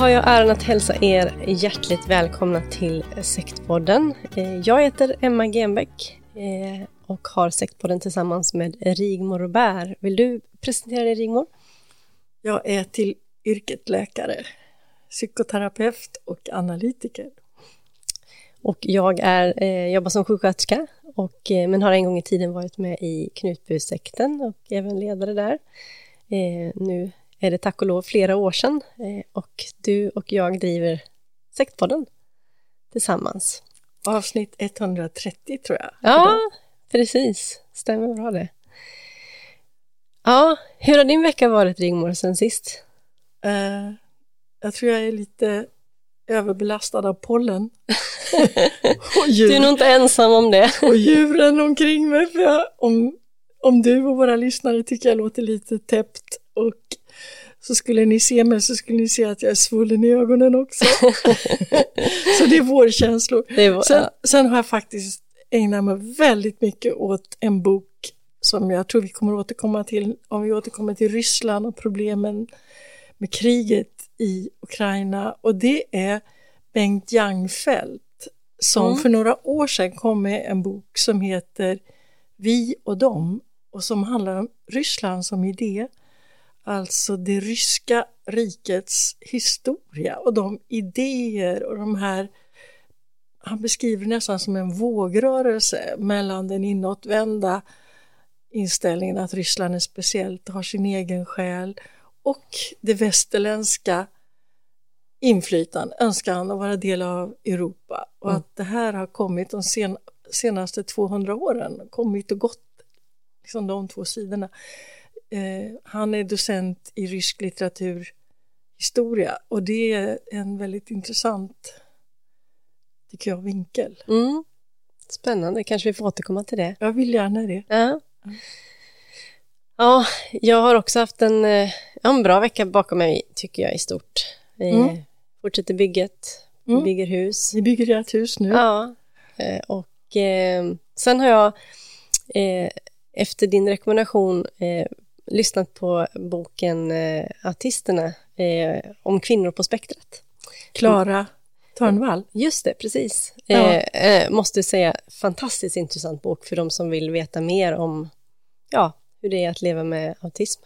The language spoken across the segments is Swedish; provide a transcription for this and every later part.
har jag äran att hälsa er hjärtligt välkomna till Sektpodden. Eh, Jag heter Emma Genbeck eh, och har Sektpodden tillsammans med Rigmor Robert. Vill du presentera dig Rigmor? Jag är till yrket läkare, psykoterapeut och analytiker. Och jag är, eh, jobbar som sjuksköterska och, men har en gång i tiden varit med i Knutbysekten och även ledare där. Nu är det tack och lov flera år sedan eh, och du och jag driver Sektpodden tillsammans. Avsnitt 130 tror jag. Ja, precis. Stämmer bra det. Ja, hur har din vecka varit Rigmor sen sist? Eh, jag tror jag är lite överbelastad av pollen. Du är nog inte ensam om det. och djuren omkring mig. För jag, om, om du och våra lyssnare tycker jag låter lite täppt och så skulle ni se mig så skulle ni se att jag är svullen i ögonen också. så det är vårkänslor. det var, Sen, sen har jag faktiskt ägnat mig väldigt mycket åt en bok som jag tror vi kommer återkomma till om vi återkommer till Ryssland och problemen med kriget i Ukraina och det är Bengt Jangfeldt som Mm. för några år sedan kom med en bok som heter Vi och dem och som handlar om Ryssland som idé. Alltså det ryska rikets historia och de idéer och de här han beskriver nästan som en vågrörelse mellan den inåtvända inställningen att Ryssland är speciellt och har sin egen själ och det västerländska inflytande, önskan att vara del av Europa och att det här har kommit de sen, senaste 200 åren, kommit och gått, liksom de två sidorna. Eh, han är docent i rysk litteraturhistoria och det är en väldigt intressant, tycker jag, vinkel. mm. Spännande, kanske vi får återkomma till det. Jag vill gärna det. Ja. ja, jag har också haft en, eh, en bra vecka bakom mig tycker jag i stort. Vi Mm. fortsätter bygget, vi Mm. bygger hus. Ni bygger ert hus nu. Ja, eh, och eh, sen har jag eh, efter din rekommendation eh, lyssnat på boken eh, Artisterna eh, om kvinnor på spektrat. Klara Törnvall. Just det, precis. Ja. Eh, eh, måste säga, fantastiskt intressant bok för de som vill veta mer om ja, hur det är att leva med autism.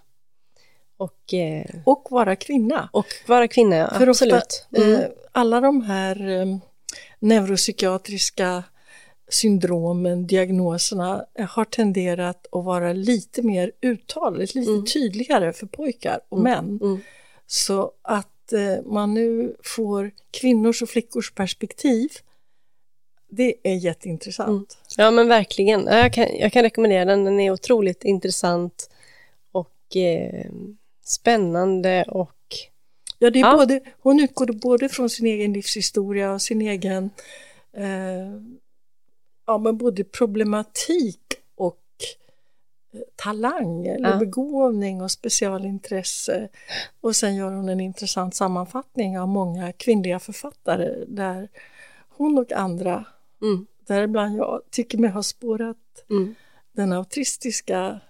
Och, eh, Och vara kvinna. och vara kvinna, ja, För absolut. ofta, Mm. eh, alla de här neuropsykiatriska syndromen, diagnoserna eh, har tenderat att vara lite mer uttaligt, lite Mm. tydligare för pojkar och Mm. män. Mm. Så att eh, man nu får kvinnors och flickors perspektiv det är jätteintressant. Mm. Ja men verkligen, jag kan, jag kan rekommendera den, den är otroligt intressant och eh, spännande och Ja, det är ja. Både, hon utgår både från sin egen livshistoria och sin egen eh, ja, men både problematik och eh, talang eller ja. begåvning och specialintresse. Och sen gör hon en intressant sammanfattning av många kvinnliga författare där hon och andra, mm. däribland jag, tycker mig ha spårat mm. den autistiska,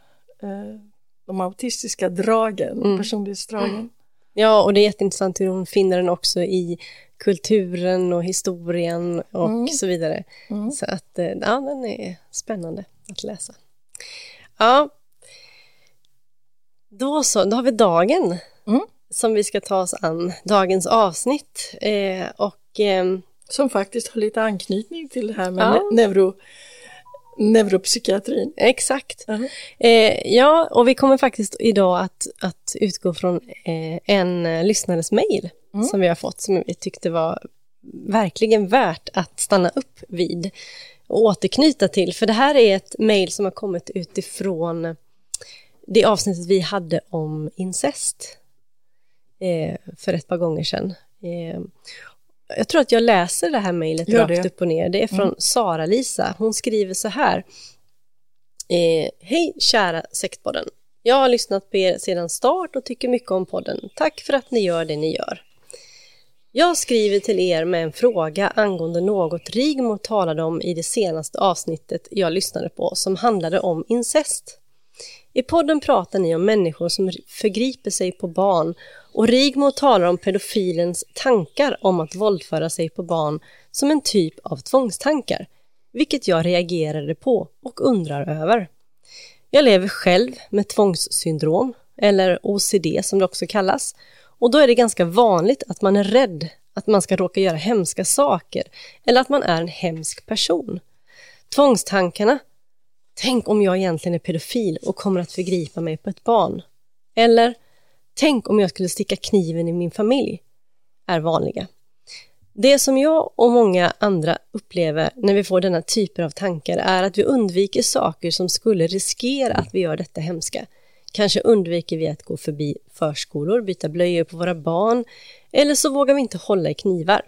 eh, de autistiska dragen, mm. personlighetsdragen. Ja, och det är jätteintressant hur hon finner den också i kulturen och historien och mm. så vidare. Mm. Så att, eh, ja, den är spännande att läsa. Ja, då så, då har vi dagen mm. som vi ska ta oss an, dagens avsnitt. Eh, och, eh, som faktiskt har lite anknytning till det här med ja. neuro neuropsykiatrin. Exakt. Uh -huh. eh, ja, och vi kommer faktiskt idag att, att utgå från eh, en eh, lyssnares mejl mm. som vi har fått som vi tyckte var verkligen värt att stanna upp vid och återknyta till. För det här är ett mejl som har kommit utifrån det avsnittet vi hade om incest eh, för ett par gånger sedan. Eh, jag tror att jag läser det här mejlet rakt upp och ner. Det är från mm. Sara-Lisa. Hon skriver så här. Eh, Hej kära Sektpodden. Jag har lyssnat på er sedan start och tycker mycket om podden. Tack för att ni gör det ni gör. Jag skriver till er med en fråga angående något Rigmor talade om i det senaste avsnittet jag lyssnade på som handlade om incest. I podden pratar ni om människor som förgriper sig på barn och Rigmor talar om pedofilens tankar om att våldföra sig på barn som en typ av tvångstankar, vilket jag reagerade på och undrar över. Jag lever själv med tvångssyndrom, eller OCD som det också kallas, och då är det ganska vanligt att man är rädd att man ska råka göra hemska saker eller att man är en hemsk person. Tvångstankarna Tänk om jag egentligen är pedofil och kommer att förgripa mig på ett barn. Eller Tänk om jag skulle sticka kniven i min familj. Är vanliga. Det som jag och många andra upplever när vi får denna typer av tankar är att vi undviker saker som skulle riskera att vi gör detta hemska. Kanske undviker vi att gå förbi förskolor, byta blöjor på våra barn eller så vågar vi inte hålla i knivar.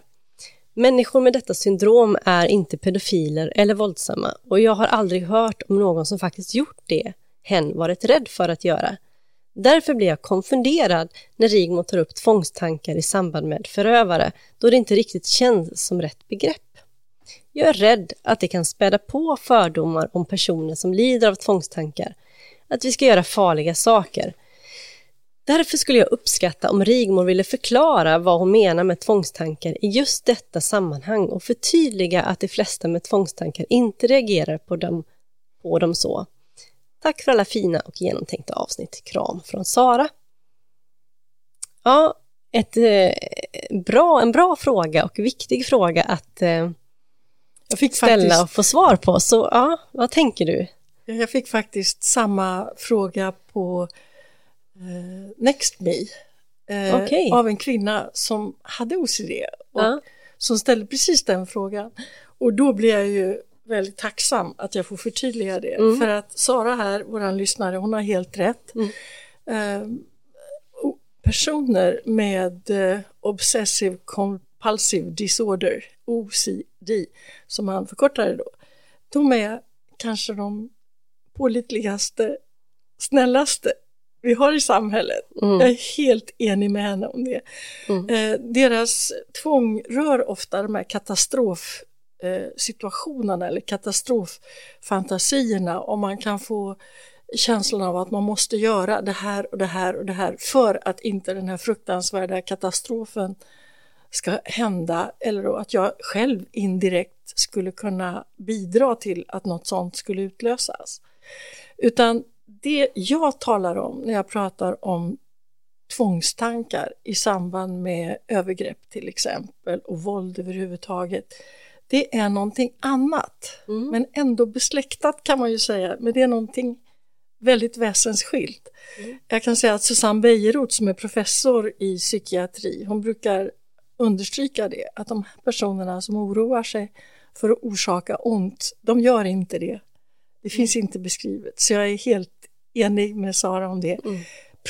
Människor med detta syndrom är inte pedofiler eller våldsamma och jag har aldrig hört om någon som faktiskt gjort det hen varit rädd för att göra. Därför blir jag konfunderad när Rigmor tar upp tvångstankar i samband med förövare då det inte riktigt känns som rätt begrepp. Jag är rädd att det kan späda på fördomar om personer som lider av tvångstankar, att vi ska göra farliga saker Därför skulle jag uppskatta om Rigmor ville förklara vad hon menar med tvångstankar i just detta sammanhang och förtydliga att de flesta med tvångstankar inte reagerar på dem, på dem så. Tack för alla fina och genomtänkta avsnitt. Kram från Sara. Ja, ett, eh, bra, en bra fråga och viktig fråga att eh, jag fick ställa faktiskt, och få svar på. Så ja, vad tänker du? Jag fick faktiskt samma fråga på eh, NextMe eh, okay. av en kvinna som hade OCD och ja. som ställde precis den frågan. Och då blir jag ju väldigt tacksam att jag får förtydliga det. Mm. För att Sara här, vår lyssnare, hon har helt rätt. Mm. Eh, personer med eh, Obsessive Compulsive Disorder, OCD, som man förkortar det då, de är kanske de pålitligaste, snällaste vi har i samhället. Mm. Jag är helt enig med henne om det. Mm. Eh, deras tvång rör ofta de här katastrofsituationerna eh, eller katastroffantasierna och man kan få känslan av att man måste göra det här och det här och det här för att inte den här fruktansvärda katastrofen ska hända eller att jag själv indirekt skulle kunna bidra till att något sånt skulle utlösas. Utan det jag talar om när jag pratar om tvångstankar i samband med övergrepp till exempel och våld överhuvudtaget, det är någonting annat, mm. men ändå besläktat kan man ju säga, men det är någonting väldigt väsensskilt. Mm. Jag kan säga att Susanne Bejerot som är professor i psykiatri, hon brukar understryka det, att de här personerna som oroar sig för att orsaka ont. De gör inte det. Det finns Mm. inte beskrivet, så jag är helt enig med Sara om det. Mm.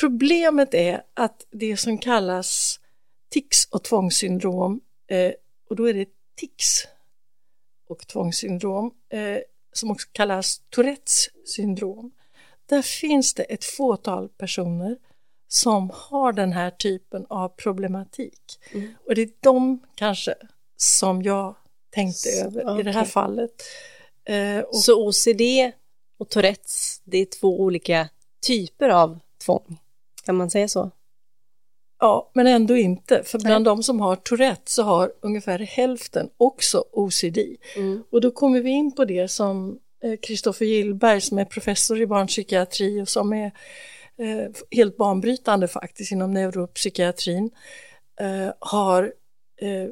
Problemet är att det som kallas tics och tvångssyndrom, eh, och då är det tics och tvångssyndrom, eh, som också kallas Tourettes syndrom. Där finns det ett fåtal personer som har den här typen av problematik. Mm. Och det är de kanske som jag tänkte Så, över i det här fallet. Eh, och, Så OCD och Tourettes, det är två olika typer av tvång. Kan man säga så? Ja, men ändå inte. För bland de som har Tourette så har ungefär hälften också OCD. Mm. Och då kommer vi in på det som Kristoffer Gillberg som är professor i barnpsykiatri och som är eh, helt banbrytande faktiskt inom neuropsykiatrin eh, har eh,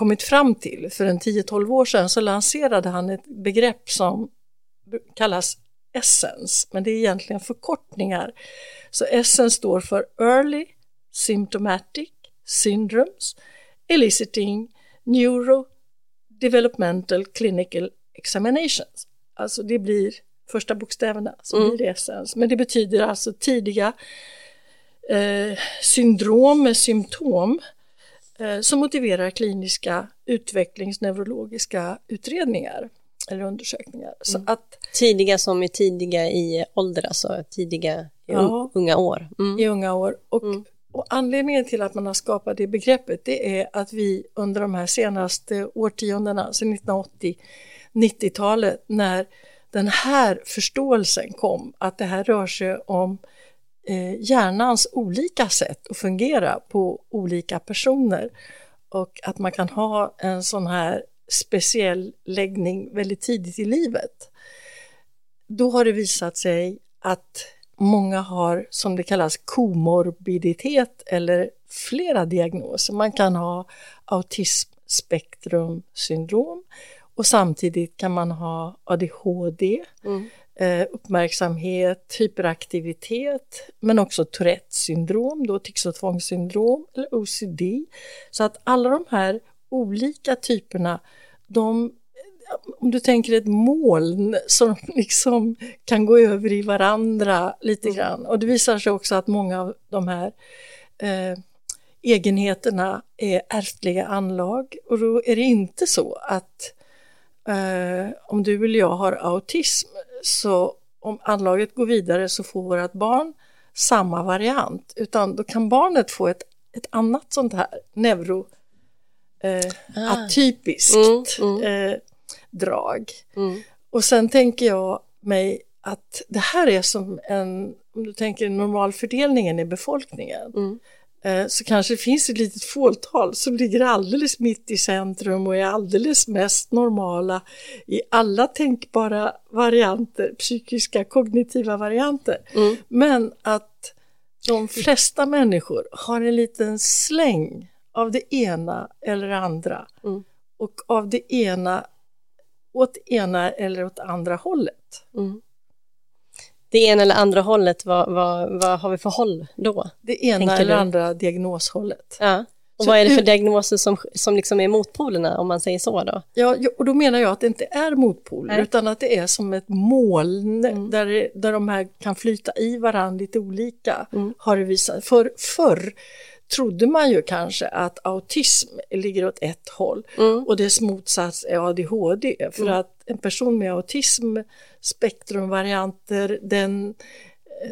kommit fram till. För en 10-12 år sedan så lanserade han ett begrepp som kallas Essence, men det är egentligen förkortningar. Så Essence står för Early Symptomatic Syndromes Eliciting Neurodevelopmental Clinical Examinations. Alltså det blir första bokstäverna som Mm. blir det Essence, men det betyder alltså tidiga eh, syndrom med symptom som motiverar kliniska utvecklingsneurologiska utredningar eller undersökningar. Så Mm. att Tidiga som är tidiga i ålder, alltså tidiga i Ja. unga år. Mm. i unga år. Och, Mm. och anledningen till att man har skapat det begreppet det är att vi under de här senaste årtiondena, sedan 1980, 90-talet, när den här förståelsen kom, att det här rör sig om eh, Eh, hjärnans olika sätt att fungera på olika personer och att man kan ha en sån här speciell läggning väldigt tidigt i livet. Då har det visat sig att många har, som det kallas, komorbiditet eller flera diagnoser. Man kan ha autismspektrumsyndrom och samtidigt kan man ha ADHD, Mm eh, uppmärksamhet, hyperaktivitet, men också Tourettes syndrom, då tics och tvångssyndrom eller OCD. Så att alla de här olika typerna, de om du tänker ett moln som liksom kan gå över i varandra lite Mm. grann. Och det visar sig också att många av de här eh, egenheterna är ärftliga anlag. Och då är det inte så att eh, om du eller jag har autism så om anlaget går vidare så får vårt barn samma variant. Utan då kan barnet få ett, ett annat sånt här neuro eh, Ah. atypiskt Mm, Eh, drag. Mm. Och sen tänker jag mig att det här är som en, om du tänker normalfördelningen i befolkningen, Mm. Så kanske det finns ett litet fåtal som ligger alldeles mitt i centrum och är alldeles mest normala i alla tänkbara varianter, psykiska kognitiva varianter. Mm. Men att de flesta människor har en liten släng av det ena eller andra Mm. och av det ena åt ena eller åt andra hållet. Mm. Det ena eller andra hållet, vad, vad, vad har vi för håll då? Det ena eller du? andra diagnoshållet. Ja. Och Så vad är det för ut- diagnoser som, som liksom är motpolerna, om man säger så då? Ja, och då menar jag att det inte är motpoler Nej. utan att det är som ett moln Mm. där, där de här kan flyta i varandra lite olika. Mm. Har det visat. För, förr trodde man ju kanske att autism ligger åt ett håll Mm. och dess motsats är ADHD. För Mm. att en person med autism, spektrumvarianter, den,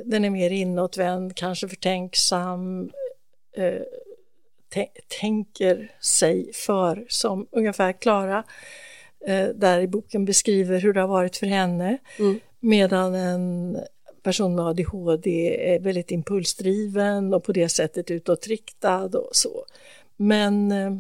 den är mer inåtvänd, kanske förtänksam, eh, tä- tänker sig för, som ungefär Klara eh, där i boken beskriver hur det har varit för henne. Mm. Medan en person med ADHD är väldigt impulsdriven och på det sättet utåtriktad och så. Men eh,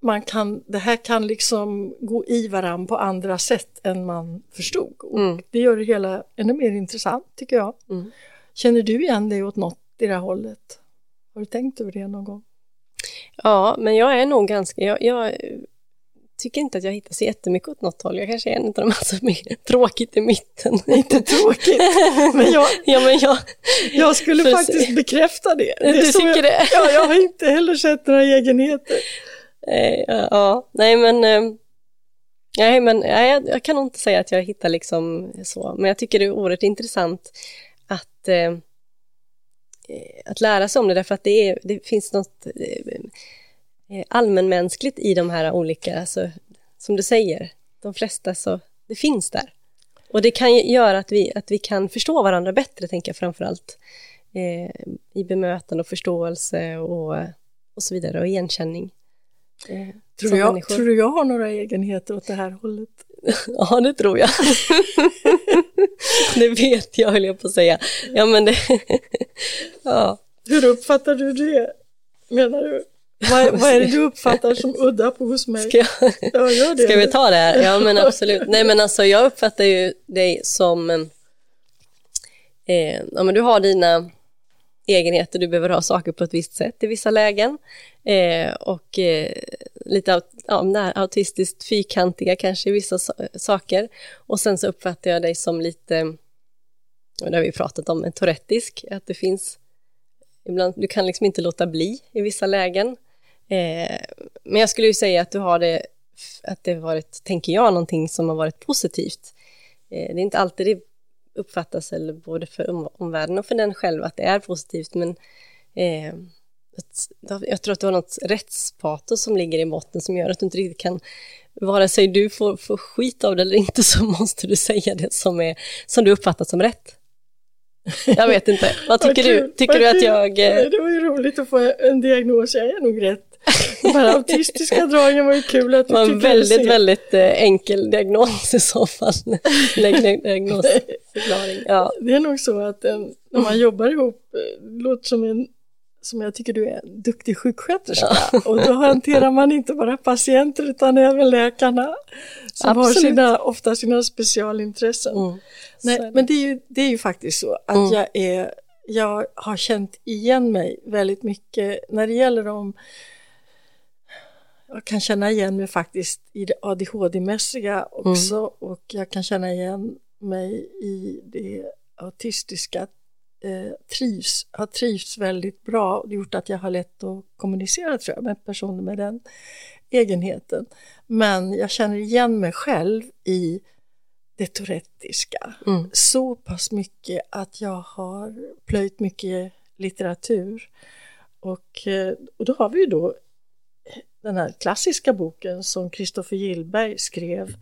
man kan, det här kan liksom gå i varann på andra sätt än man förstod. Och Mm. Det gör det hela ännu mer intressant tycker jag. Mm. Känner du igen dig åt något i det här hållet? Har du tänkt över det någon gång? Ja, men jag är nog ganska, jag, jag tycker inte att jag hittar så jättemycket åt något håll. Jag kanske är en av de här som är tråkigt i mitten. Inte tråkigt, men jag, ja, men jag, jag skulle faktiskt bekräfta det. det Du tycker jag, det? Ja, jag har inte heller sett några egenheter. Eh, ja, nej men, eh, nej, men nej, jag kan nog inte säga att jag hittar liksom så, men jag tycker det är oerhört intressant att, eh, eh att lära sig om det, därför att det, är, det finns något eh, eh, allmänmänskligt i de här olika, alltså, som du säger, de flesta så, det finns där. Och det kan göra att vi, att vi kan förstå varandra bättre, tänker jag framför allt, eh, i bemötande och förståelse och, och så vidare, och igenkänning. Tror, jag, tror du jag har några egenheter åt det här hållet? ja, det tror jag. det vet jag, höll jag på att säga. Ja, men det... ja. Hur uppfattar du det, menar du? Vad, vad är det du uppfattar som udda på hos mig? Ska, jag, ja, gör det. ska vi ta det här? Ja, men absolut. Nej, men alltså jag uppfattar ju dig som... Eh, ja, men du har dina egenheter, du behöver ha saker på ett visst sätt i vissa lägen. Eh, och eh, lite ja, autistiskt fyrkantiga kanske i vissa so saker. Och sen så uppfattar jag dig som lite, och det har vi pratat om, en tourettisk, att det finns ibland, du kan liksom inte låta bli i vissa lägen. Eh, men jag skulle ju säga att du har det, att det har varit, tänker jag, någonting som har varit positivt. Eh, det är inte alltid det uppfattas, eller både för omvärlden och för den själv, att det är positivt, men eh, jag tror att du har något rättspatos som ligger i botten som gör att du inte riktigt kan, vare sig du får, får skit av det eller inte, så måste du säga det som, är, som du uppfattar som rätt. Jag vet inte, vad tycker du? Tycker du att jag... Eh, det var ju roligt att få en diagnos, jag är nog rätt. Här autistiska dragen var ju kul att Det var en väldigt, väldigt eh, enkel diagnos i så fall. Diagnosförklaring. Ja. Det är nog så att en, när man jobbar ihop, eh, låter som en som jag tycker du är en duktig sjuksköterska. Ja. Och då hanterar man inte bara patienter utan även läkarna som Absolut. har sina, ofta sina specialintressen. Mm. Nej, men det är, ju, det är ju faktiskt så att mm. jag, är, jag har känt igen mig väldigt mycket när det gäller de jag kan känna igen mig faktiskt i det ADHD-mässiga också mm. och jag kan känna igen mig i det autistiska eh, trivs, har trivts väldigt bra och gjort att jag har lätt att kommunicera tror jag, med personer med den egenheten. Men jag känner igen mig själv i det tourettiska mm. så pass mycket att jag har plöjt mycket litteratur. Och, eh, och då har vi ju då den här klassiska boken som Kristoffer Gillberg skrev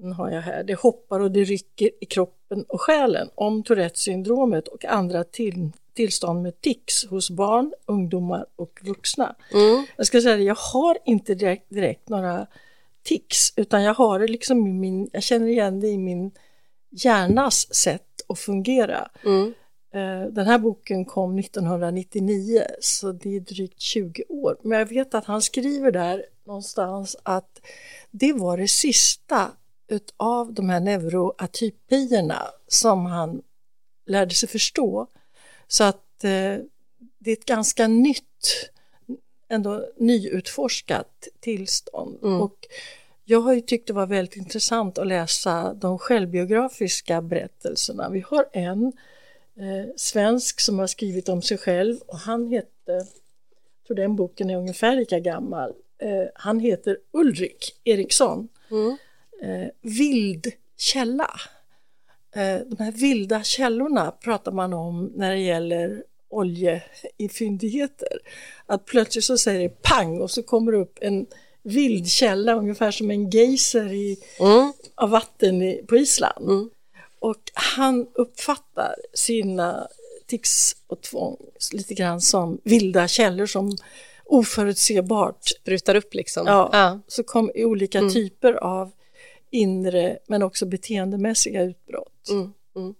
den har jag här. Det hoppar och det rycker i kroppen och själen om Tourettes syndromet och andra till, tillstånd med tics hos barn, ungdomar och vuxna. Mm. Jag ska säga det, jag har inte direkt, direkt några tics utan jag har det liksom i min, jag känner igen det i min hjärnas sätt att fungera. Mm. Eh, den här boken kom 1999 så det är drygt 20 år. Men jag vet att han skriver där någonstans att det var det sista utav de här neuroatypierna som han lärde sig förstå. Så att eh, det är ett ganska nytt, ändå nyutforskat tillstånd. Mm. Och jag har ju tyckt det var väldigt intressant att läsa de självbiografiska berättelserna. Vi har en eh, svensk som har skrivit om sig själv och han hette, jag tror den boken är ungefär lika gammal, eh, han heter Ulrik Eriksson. Mm eh, vild källa. Eh, de här vilda källorna pratar man om när det gäller oljefyndigheter. Att plötsligt så säger det pang och så kommer det upp en vild källa ungefär som en geyser i, mm. av vatten i, på Island. Mm. Och han uppfattar sina tics och tvång lite grann som vilda källor som oförutsebart sprutar upp liksom. Ja, ja. så kom olika mm. typer av inre men också beteendemässiga utbrott. Mm, mm.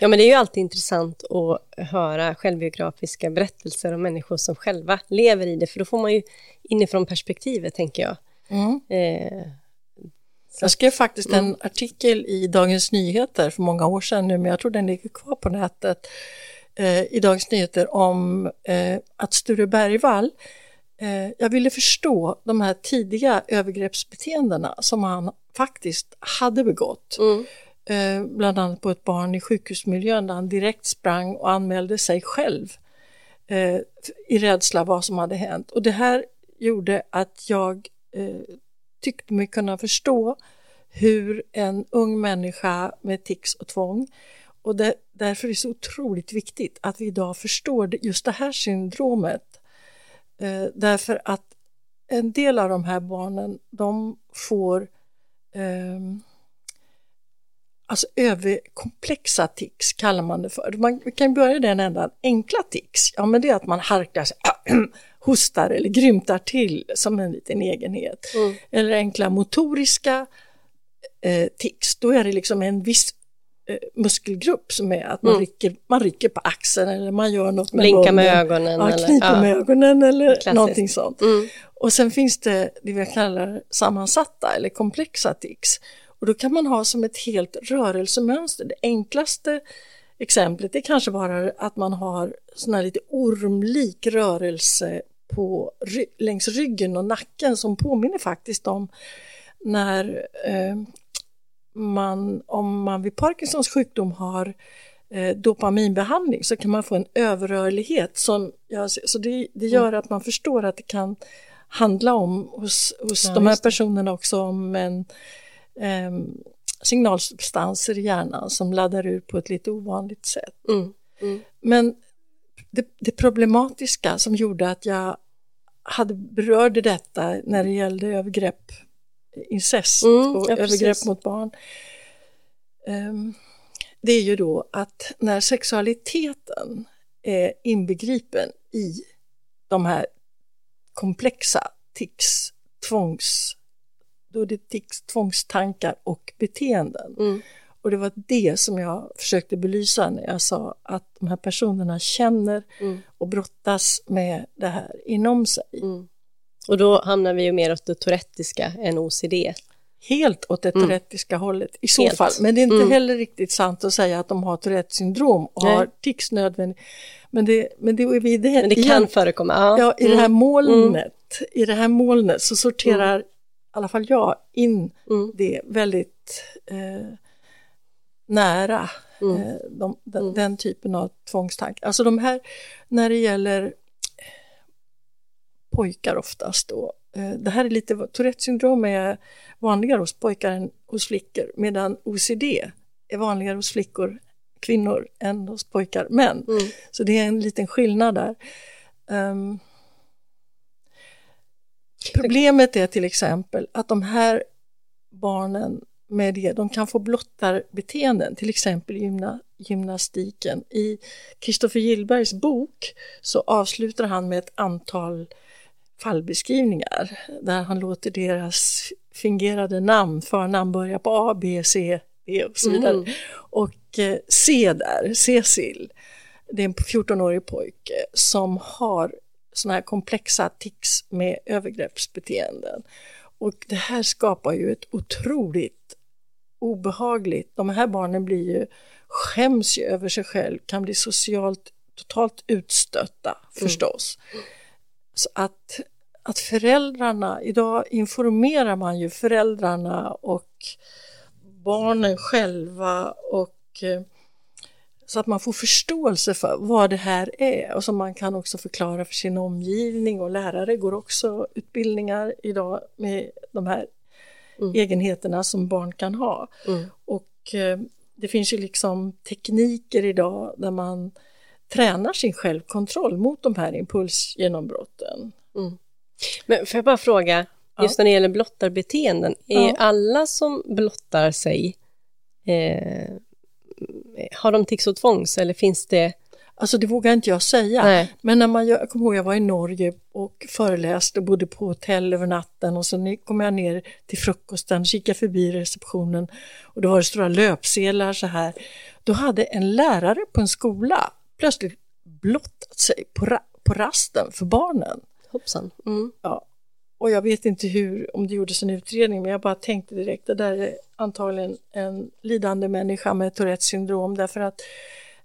Ja men det är ju alltid intressant att höra självbiografiska berättelser om människor som själva lever i det, för då får man ju inifrån perspektivet tänker jag. Mm. Eh, jag skrev faktiskt en mm. artikel i Dagens Nyheter för många år sedan nu, men jag tror den ligger kvar på nätet, eh, i Dagens Nyheter om eh, att Sture Bergvall eh, jag ville förstå de här tidiga övergreppsbeteendena som han faktiskt hade begått. Mm. Eh, bland annat på ett barn i sjukhusmiljön där han direkt sprang och anmälde sig själv eh, i rädsla vad som hade hänt. Och det här gjorde att jag eh, tyckte mig kunna förstå hur en ung människa med tics och tvång och det, därför är det så otroligt viktigt att vi idag förstår just det här syndromet. Eh, därför att en del av de här barnen, de får eh, alltså överkomplexa tics kallar man det för. Man kan börja den ändan, enkla tics, ja men det är att man harklar sig, hostar eller grymtar till som en liten egenhet. Mm. Eller enkla motoriska eh, tics, då är det liksom en viss eh, muskelgrupp som är att man, mm. rycker, man rycker på axeln eller man gör något med Blinka med ögonen. Ja, kniper ja. med ögonen eller Klassiskt. någonting sånt. Mm. Och sen finns det det vi kallar sammansatta eller komplexa tics. Och då kan man ha som ett helt rörelsemönster. Det enklaste exemplet är kanske bara att man har sån här lite ormlik rörelse på, längs ryggen och nacken som påminner faktiskt om när eh, man, om man vid Parkinsons sjukdom har eh, dopaminbehandling så kan man få en överrörlighet som ja, så det, det gör mm. att man förstår att det kan handla om hos, hos ja, de här personerna också om en eh, signalsubstanser i hjärnan som laddar ur på ett lite ovanligt sätt. Mm. Mm. Men det, det, problematiska som gjorde att jag hade berörde detta när det gällde övergrepp, incest mm, och ja, övergrepp mot barn. Um, det är ju då att när sexualiteten är inbegripen i de här komplexa tics, tvångs, då det tics, tvångstankar och beteenden. Mm. Och det var det som jag försökte belysa när jag sa att de här personerna känner mm. och brottas med det här inom sig. Mm. Och då hamnar vi ju mer åt det tourettiska än OCD. Helt åt det mm. tourettiska hållet i så Helt. fall. Men det är inte mm. heller riktigt sant att säga att de har Tourettes syndrom och Nej. har tics nödvändigt. Men det, men det, är vi det, men det igen, kan förekomma. Ja, ja i det här mm. molnet, i det här molnet så sorterar i alla fall jag in det väldigt eh, nära mm. eh, de, den, mm. den, typen av tvångstankar. Alltså de här, när det gäller pojkar oftast då, eh, det här är lite, Tourettes syndrom är vanligare hos pojkar än hos flickor medan OCD är vanligare hos flickor, kvinnor än hos pojkar, män. Mm. Så det är en liten skillnad där. Um, problemet är till exempel att de här barnen med det. De kan få blottarbeteenden, till exempel gymna, gymnastiken. I Kristoffer Gillbergs bok så avslutar han med ett antal fallbeskrivningar där han låter deras fingerade namn, förnamn börja på A, B, C, E och så vidare. Mm. Och eh, C där, Cecil, det är en 14-årig pojke som har sådana här komplexa tics med övergreppsbeteenden. Och det här skapar ju ett otroligt obehagligt. De här barnen blir ju, skäms ju över sig själv, kan bli socialt totalt utstötta mm. förstås. Mm. Så att, att föräldrarna, idag informerar man ju föräldrarna och barnen själva och eh, så att man får förståelse för vad det här är och som man kan också förklara för sin omgivning och lärare går också utbildningar idag med de här mm. egenheterna som barn kan ha. Mm. Och eh, det finns ju liksom tekniker idag där man tränar sin självkontroll mot de här impulsgenombrotten. Mm. Men får jag bara fråga, just ja. när det gäller blottarbeteenden, är ja. alla som blottar sig, eh, har de tics och tvångs eller finns det Alltså det vågar inte jag säga. Nej. Men när man, jag kommer ihåg jag var i Norge och föreläste och bodde på hotell över natten och så kom jag ner till frukosten, kikade förbi receptionen och då var det stora löpsedlar så här. Då hade en lärare på en skola plötsligt blottat sig på, ra på rasten för barnen. Hoppsan. Mm. Ja. Och jag vet inte hur, om det gjordes en utredning, men jag bara tänkte direkt, det där är antagligen en lidande människa med Tourettes syndrom därför att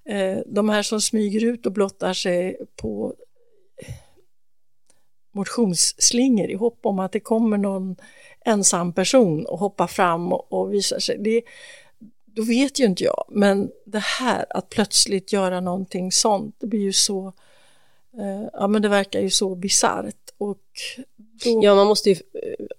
Eh, de här som smyger ut och blottar sig på eh, motionsslingor i hopp om att det kommer någon ensam person och hoppar fram och, och visar sig. Det, då vet ju inte jag, men det här att plötsligt göra någonting sånt, det blir ju så ja men det verkar ju så bisarrt. Och då... Ja, man måste ju,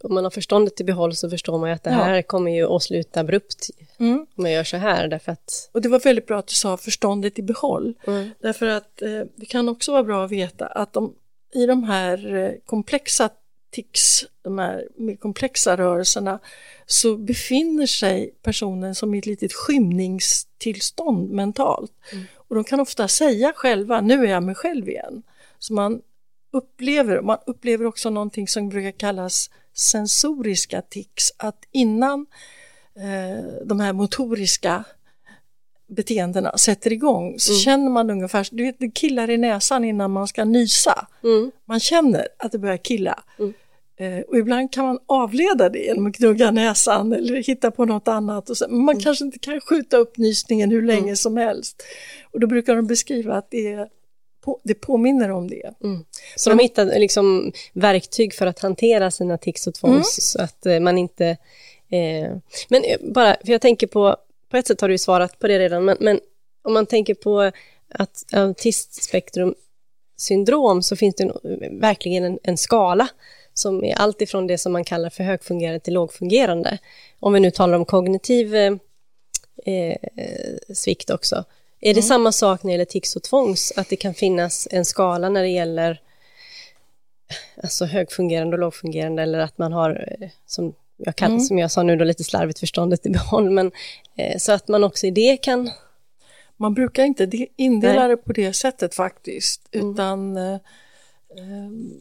om man har förståndet i behåll så förstår man ju att det här ja. kommer ju att sluta abrupt mm. om jag gör så här. Därför att... Och det var väldigt bra att du sa förståndet i behåll. Mm. Därför att eh, det kan också vara bra att veta att de, i de här eh, komplexa tics, de här mer komplexa rörelserna, så befinner sig personen som i ett litet skymningstillstånd mentalt. Mm. Och de kan ofta säga själva, nu är jag mig själv igen. Så man upplever, man upplever också någonting som brukar kallas sensoriska tics, att innan eh, de här motoriska beteendena sätter igång så mm. känner man ungefär, du vet det killar i näsan innan man ska nysa. Mm. Man känner att det börjar killa. Mm. Eh, och ibland kan man avleda det genom att gnugga näsan eller hitta på något annat. Och så, man mm. kanske inte kan skjuta upp nysningen hur länge mm. som helst. Och då brukar de beskriva att det, är, det påminner om det. Mm. Så de, de hittar liksom verktyg för att hantera sina tics och tvångs mm. så att eh, man inte... Eh, men eh, bara, för jag tänker på, på ett sätt har du svarat på det redan, men, men om man tänker på att autismspektrum syndrom så finns det verkligen en, en skala som är allt ifrån det som man kallar för högfungerande till lågfungerande. Om vi nu talar om kognitiv eh, eh svikt också. Är det mm. samma sak när det gäller tics och tvångs, att det kan finnas en skala när det gäller alltså högfungerande och lågfungerande eller att man har, eh, som jag, kan, mm. som jag sa nu då lite slarvigt förståndet i behåll, men eh, så att man också i det kan... Man brukar inte indela det på det sättet faktiskt, mm. utan eh, ehm,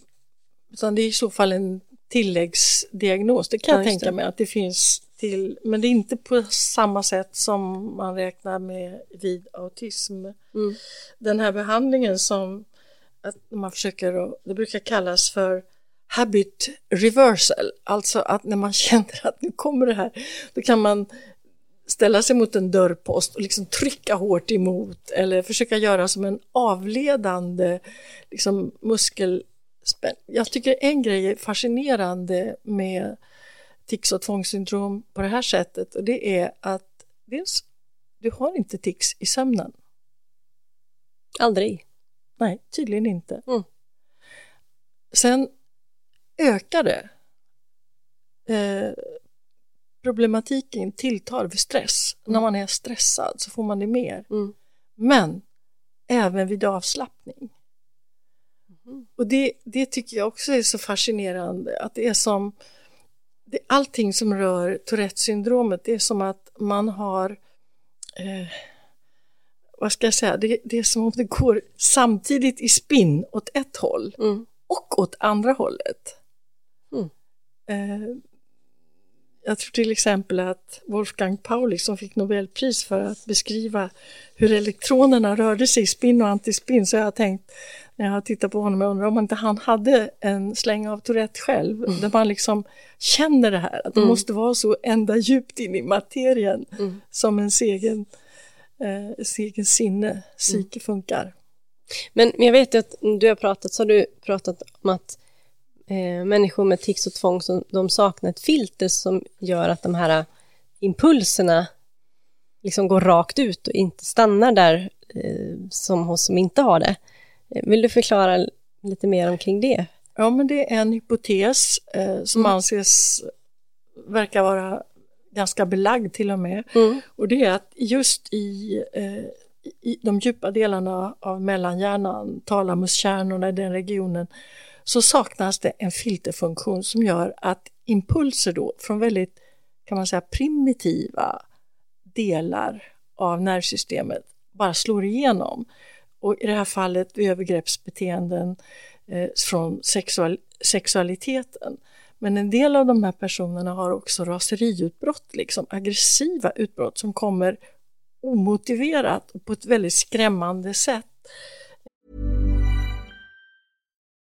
utan det är i så fall en tilläggsdiagnos, det kan ja, jag tänka mig att det finns till, men det är inte på samma sätt som man räknar med vid autism. Mm. Den här behandlingen som att man försöker, det brukar kallas för habit reversal, alltså att när man känner att nu kommer det här, då kan man ställa sig mot en dörrpost och liksom trycka hårt emot eller försöka göra som en avledande liksom, muskel jag tycker en grej är fascinerande med tics och tvångssyndrom på det här sättet och det är att dels, du har inte tics i sömnen. Aldrig? Nej, tydligen inte. Mm. Sen ökar det. Eh, problematiken tilltar vid stress. Mm. När man är stressad så får man det mer. Mm. Men även vid avslappning. Och det, det tycker jag också är så fascinerande, att det är som det, allting som rör Tourettes syndromet, det är som att man har eh, vad ska jag säga, det, det, är som om det går samtidigt i spinn åt ett håll mm. och åt andra hållet. Mm. Eh, jag tror till exempel att Wolfgang Pauli som fick Nobelpris för att beskriva hur elektronerna rörde sig i spinn och antispinn så jag har tänkt när jag har tittat på honom, jag undrar om inte han hade en släng av Tourette själv, mm. där man liksom känner det här, att det mm. måste vara så ända djupt in i materien mm. som en egen, eh, egen sinne, psyke mm. funkar. Men, men jag vet ju att du har pratat, så har du pratat om att eh, människor med tics och tvång, som, de saknar ett filter som gör att de här impulserna liksom går rakt ut och inte stannar där eh, som hos som inte har det. Vill du förklara lite mer omkring det? Ja, men det är en hypotes eh, som mm. anses verka vara ganska belagd till och med. Mm. Och det är att just i, eh, i de djupa delarna av mellanhjärnan, talamuskärnorna i den regionen, så saknas det en filterfunktion som gör att impulser då från väldigt, kan man säga, primitiva delar av nervsystemet bara slår igenom och i det här fallet övergreppsbeteenden eh, från sexual, sexualiteten. Men en del av de här personerna har också raseriutbrott, liksom aggressiva utbrott som kommer omotiverat och på ett väldigt skrämmande sätt.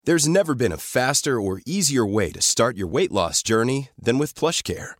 There's never been a faster or easier way to start your weight loss journey than with plush care.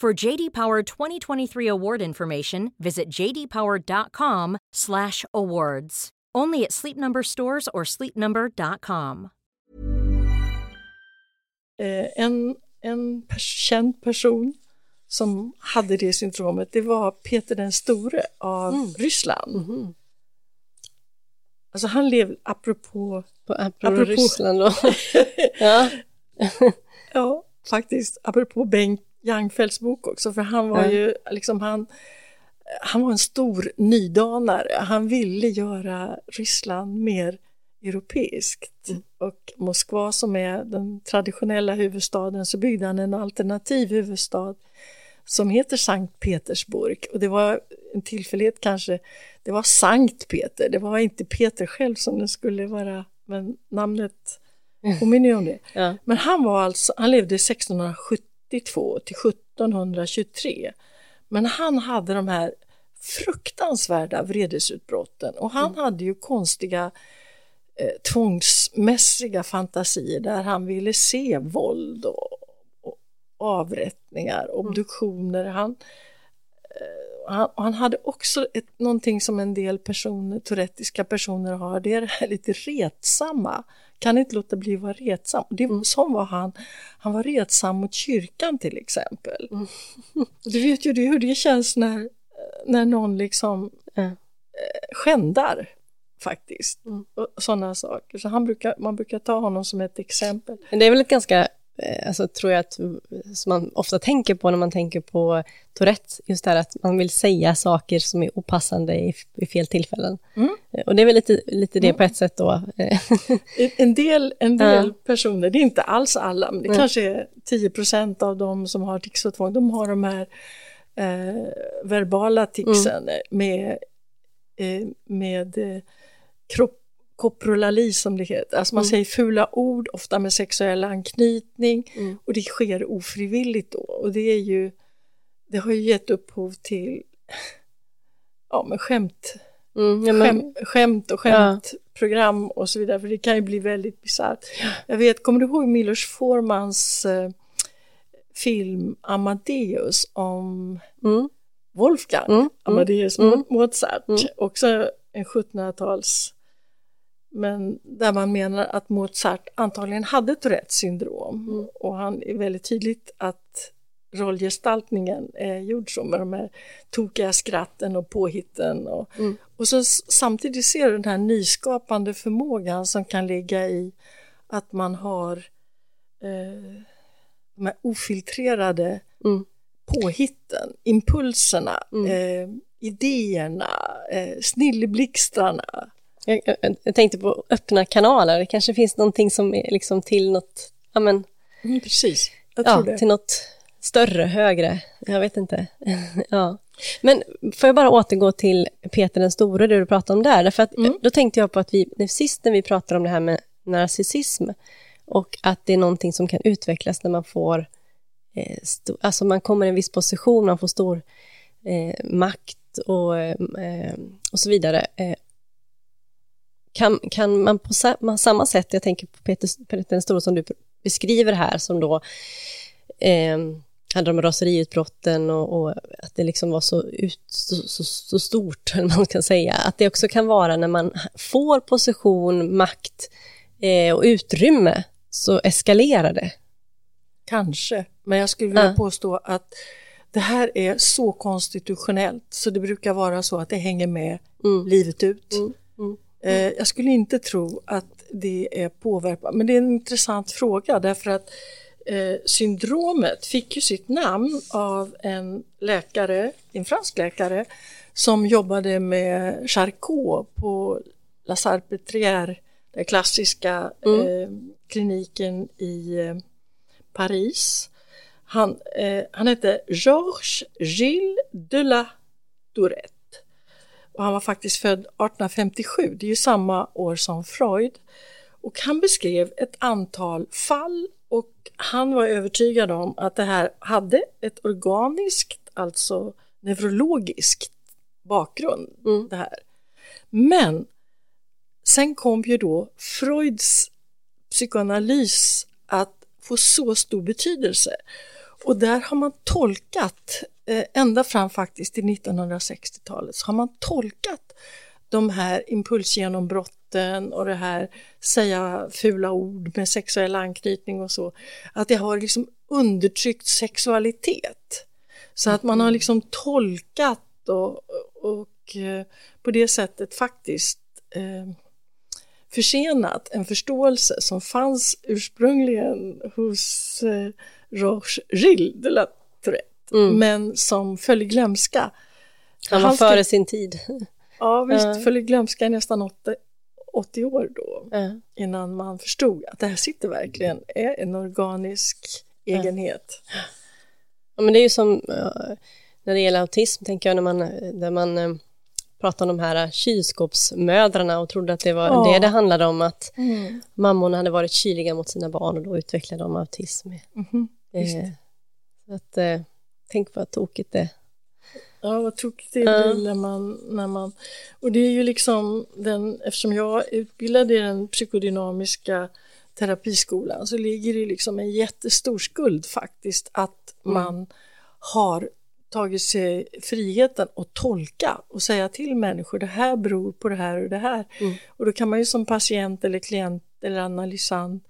For JD Power 2023 award information, visit jdpower.com/awards. Only at Sleep Number stores or sleepnumber.com. Eh, en en pers känd person som hade det syndromet, det var Peter den store av mm. Ryssland. Mm. Alltså han levde, apropå... På, apropå, apropå Ryssland då? ja. ja, faktiskt. Apropå Bengt Jangfeldts bok också, för han var ja. ju liksom han han var en stor nydanare. Han ville göra Ryssland mer europeiskt. Mm. Och Moskva som är den traditionella huvudstaden så byggde han en alternativ huvudstad som heter Sankt Petersburg. Och det var en tillfällighet kanske, det var Sankt Peter, det var inte Peter själv som det skulle vara, men namnet påminner om det. Ja. Men han var alltså, han levde 1672 till 1723. Men han hade de här fruktansvärda vredesutbrotten och han mm. hade ju konstiga eh, tvångsmässiga fantasier där han ville se våld och, och avrättningar, mm. obduktioner. Han, eh, han, han, hade också ett, någonting som en del personer, tourettiska personer har, det är det här lite retsamma. Kan inte låta bli att vara retsam. Det, mm. Som var han. Han var retsam mot kyrkan till exempel. Mm. Du vet ju hur det känns när, när någon liksom mm. skändar faktiskt. Mm. Sådana saker. Så han brukar, man brukar ta honom som ett exempel. Men det är väl ett ganska, alltså tror jag att, som man ofta tänker på när man tänker på Tourette, just det här att man vill säga saker som är opassande i, i fel tillfällen. Mm. Eh, och det är väl lite, lite det mm. på ett sätt då. en del, en del ja. personer, det är inte alls alla, men det mm. kanske är 10 procent av dem som har tics och tvång, de har de här eh, verbala ticsen mm. med, eh, med eh, kropp, koprolali som det heter. Alltså man mm. säger fula ord, ofta med sexuell anknytning mm. och det sker ofrivilligt då. Och det är ju, det har ju gett upphov till ja, men skämt, mm, ja, men... Skäm, skämt och skämtprogram ja. och så vidare, för det kan ju bli väldigt bisarrt. Jag vet, kommer du ihåg Milos Formans eh, film Amadeus om mm. Wolfgang mm, mm, Amadeus Mozart, också en 1700-tals men där man menar att Mozart antagligen hade Tourettes syndrom mm. och han är väldigt tydligt att rollgestaltningen är gjord så med de här tokiga skratten och påhitten och, mm. och så samtidigt ser du den här nyskapande förmågan som kan ligga i att man har eh, de här ofiltrerade mm. påhitten, impulserna, mm. eh, idéerna, eh, snilleblixtarna jag, jag, jag, tänkte på öppna kanaler, det kanske finns någonting som är liksom till något, ja men... Mm, precis, jag tror ja, det. Till något större, högre, jag vet inte. ja. Men får jag bara återgå till Peter den store, det du pratade om där, därför att mm. då tänkte jag på att vi, sist när vi pratade om det här med narcissism och att det är någonting som kan utvecklas när man får, eh, alltså man kommer i en viss position, man får stor eh, makt och, eh, och så vidare. Kan, kan man på samma sätt, jag tänker på Peter, Peter den store som du beskriver här, som då eh, hade de raseriutbrotten och, och, att det liksom var så, ut, så, så, så, stort, eller man kan säga, att det också kan vara när man får position, makt eh, och utrymme, så eskalerar det. Kanske, men jag skulle vilja ja. påstå att det här är så konstitutionellt, så det brukar vara så att det hänger med mm. livet ut. Mm. Mm. Eh, jag skulle inte tro att det är påverkat, men det är en intressant fråga därför att eh, syndromet fick ju sitt namn av en läkare, en fransk läkare, som jobbade med Charcot på La Salpêtrière, den klassiska mm. eh, kliniken i eh, Paris. Han, eh, han hette Georges Gilles de la Tourette. Och han var faktiskt född 1857, det är ju samma år som Freud. Och han beskrev ett antal fall och han var övertygad om att det här hade ett organiskt, alltså neurologiskt bakgrund. Mm. Det här. Men sen kom ju då Freuds psykoanalys att få så stor betydelse. Och där har man tolkat, eh, ända fram faktiskt till 1960-talet, så har man tolkat de här impulsgenombrotten och det här säga fula ord med sexuell anknytning och så, att det har liksom undertryckt sexualitet. Så att man har liksom tolkat och, och eh, på det sättet faktiskt eh, försenat en förståelse som fanns ursprungligen hos eh, Roche Gilles mm. men som föll i glömska. Han var före sin tid. Ja, visst, uh. föll i glömska i nästan 80, 80 år då, uh. innan man förstod att det här sitter verkligen är en organisk uh. egenhet. Ja, men det är ju som när det gäller autism, tänker jag, när man, där man pratar om de här kylskåpsmödrarna och trodde att det var ja. det det handlade om, att mm. mammorna hade varit kyliga mot sina barn och då utvecklade de autism. Mm. Eh, att, eh, tänk vad tokigt det Ja, vad tokigt det blir när man, när man... Och det är ju liksom den, eftersom jag är utbildad i den psykodynamiska terapiskolan så ligger det liksom en jättestor skuld faktiskt att mm. man har tagit sig friheten att tolka och säga till människor det här beror på det här och det här. Mm. Och då kan man ju som patient eller klient eller analysant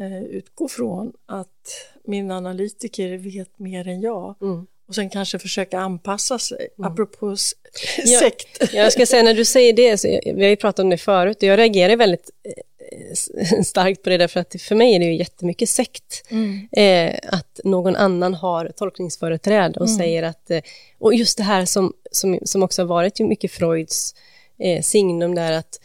eh, utgå från att min analytiker vet mer än jag. Mm. Och sen kanske försöka anpassa sig, mm. apropå sekt. Ja, jag ska säga när du säger det, så vi har ju pratat om det förut, jag reagerar väldigt eh, starkt på det därför att för mig är det ju jättemycket sekt. Mm. Eh, att någon annan har tolkningsföreträde och mm. säger att, eh, och just det här som, som, som också har varit mycket Freuds eh, signum där att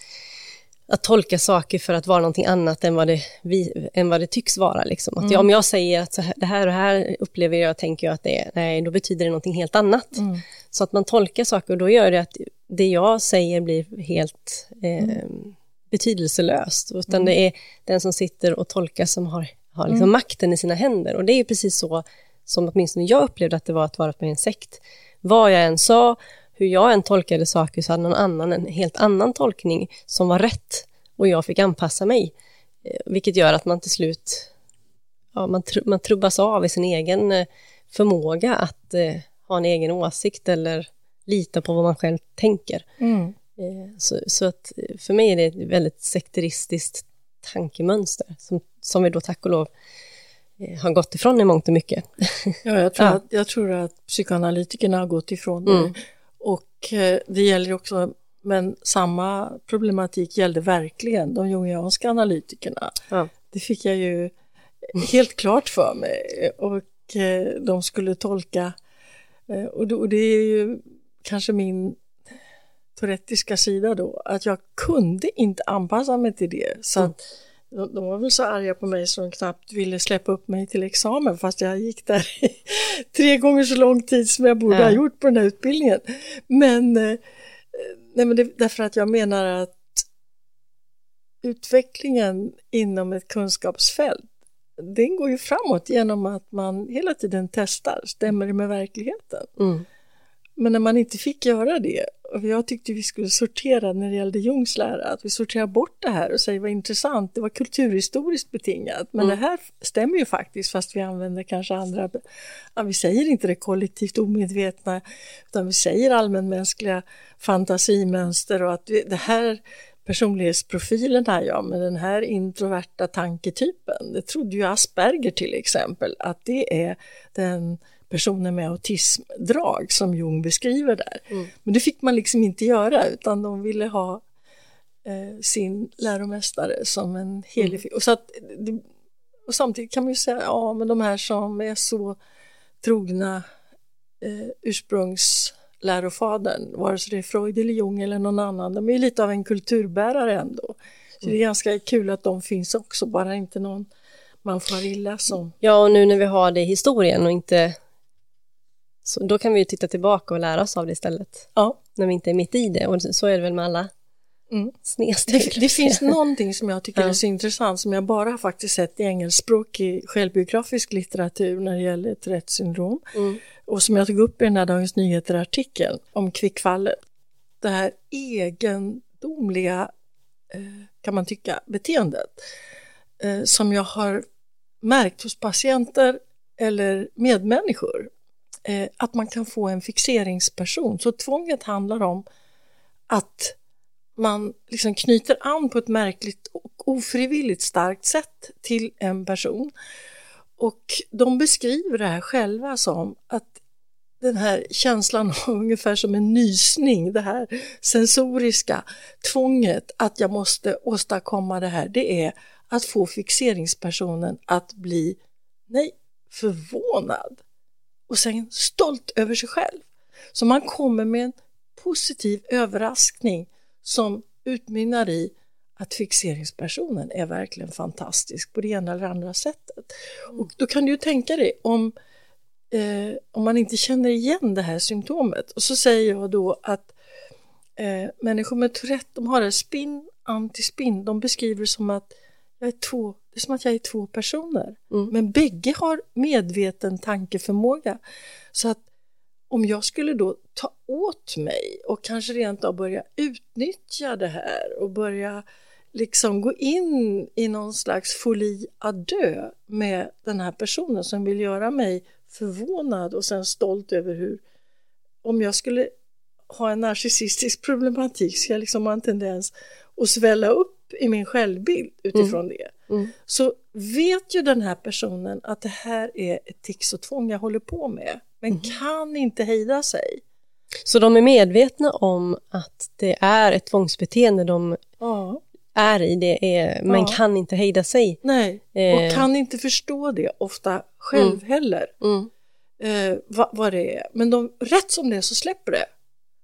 att tolka saker för att vara någonting annat än vad det, vi, än vad det tycks vara. Liksom. Att mm. jag, om jag säger att här, det här och här upplever jag, tänker jag att det är, nej, då betyder det någonting helt annat. Mm. Så att man tolkar saker och då gör det att det jag säger blir helt eh, mm. Betydelselöst. Utan mm. det är den som sitter och tolkar som har, har liksom mm. makten i sina händer. Och det är precis så som åtminstone jag upplevde att det var att vara med en sekt. Vad jag än sa, hur jag än tolkade saker så hade någon annan en helt annan tolkning som var rätt och jag fick anpassa mig. Eh, vilket gör att man till slut, ja, man, tr man trubbas av i sin egen eh, förmåga att eh, ha en egen åsikt eller lita på vad man själv tänker. Mm. Eh, så, så, att eh, för mig är det ett väldigt sekteristiskt tankemönster som, som vi då tack och lov har gått ifrån i mångt och mycket. Ja, jag tror, ja. Att, jag tror att psykoanalytikerna har gått ifrån det. Mm. Och eh, det gäller också, men samma problematik gällde verkligen de jungianska analytikerna. Ja. Det fick jag ju helt klart för mig och eh, de skulle tolka eh, och det är ju kanske min tourettiska sida då, att jag kunde inte anpassa mig till det. Så mm. att de, var väl så arga på mig så de knappt ville släppa upp mig till examen fast jag gick där i tre gånger så lång tid som jag borde ja. ha gjort på den här utbildningen. Men, eh, nej, men det, därför att jag menar att utvecklingen inom ett kunskapsfält den går ju framåt genom att man hela tiden testar, stämmer det med verkligheten? Mm. Men när man inte fick göra det, och jag tyckte vi skulle sortera när det gällde Jungs lära, att vi sorterar bort det här och säger vad intressant, det var kulturhistoriskt betingat, men mm. det här stämmer ju faktiskt fast vi använder kanske andra, vi säger inte det kollektivt omedvetna, utan vi säger allmänmänskliga fantasimönster och att det här personlighetsprofilen här, ja, med den här introverta tanketypen, det trodde ju Asperger till exempel, att det är den personer med autismdrag som Jung beskriver där. Mm. Men det fick man liksom inte göra utan de ville ha eh, sin läromästare som en helig mm. och, så att, och samtidigt kan man ju säga, ja men de här som är så trogna eh, ursprungslärofadern, vare sig det är Freud eller Jung eller någon annan, de är lite av en kulturbärare ändå. Så mm. det är ganska kul att de finns också, bara inte någon man får illa som. Ja, och nu när vi har det i historien och inte... Så då kan vi ju titta tillbaka och lära oss av det istället. Ja. När vi inte är mitt i det. Och så är det väl med alla Mm. snedsteg. Det, det finns någonting som jag tycker Ja. är så intressant som jag bara har faktiskt sett i engelskspråkig självbiografisk litteratur när det gäller Tourettes syndrom Mm. och som jag tog upp i den här Dagens Nyheter-artikeln om kvickfallet. Det här egendomliga, eh, kan man tycka, beteendet eh, som jag har märkt hos patienter eller medmänniskor. Eh, att man kan få en fixeringsperson. Så tvånget handlar om att man liksom knyter an på ett märkligt och ofrivilligt starkt sätt till en person. Och de beskriver det här själva som att den här känslan av ungefär som en nysning, det här sensoriska tvånget att jag måste åstadkomma det här, det är att få fixeringspersonen att bli, nej, förvånad och sen stolt över sig själv. Så man kommer med en positiv överraskning som utmynnar i att fixeringspersonen är verkligen fantastisk på det ena eller andra sättet. Och då kan du tänka dig om, eh, om man inte känner igen det här symptomet och så säger jag då att eh, människor med Tourette de har det spinn, antispinn, de beskriver det som att jag är två, det är som att jag är två personer. Mm. Men bägge har medveten tankeförmåga. Så att om jag skulle då ta åt mig och kanske rent av börja utnyttja det här och börja liksom gå in i någon slags folie à deux med den här personen som vill göra mig förvånad och sen stolt över hur om jag skulle ha en narcissistisk problematik så jag liksom har en tendens att svälla upp i min självbild utifrån det. Mm. Så vet ju den här personen att det här är ett tics och tvång jag håller på med men Mm. kan inte hejda sig. Så de är medvetna om att det är ett tvångsbeteende de Ja. är i, det är, men Ja. kan inte hejda sig. Nej, Eh. och kan inte förstå det ofta själv heller, Mm. eh, vad, vad det är. Men de, rätt som det är så släpper det.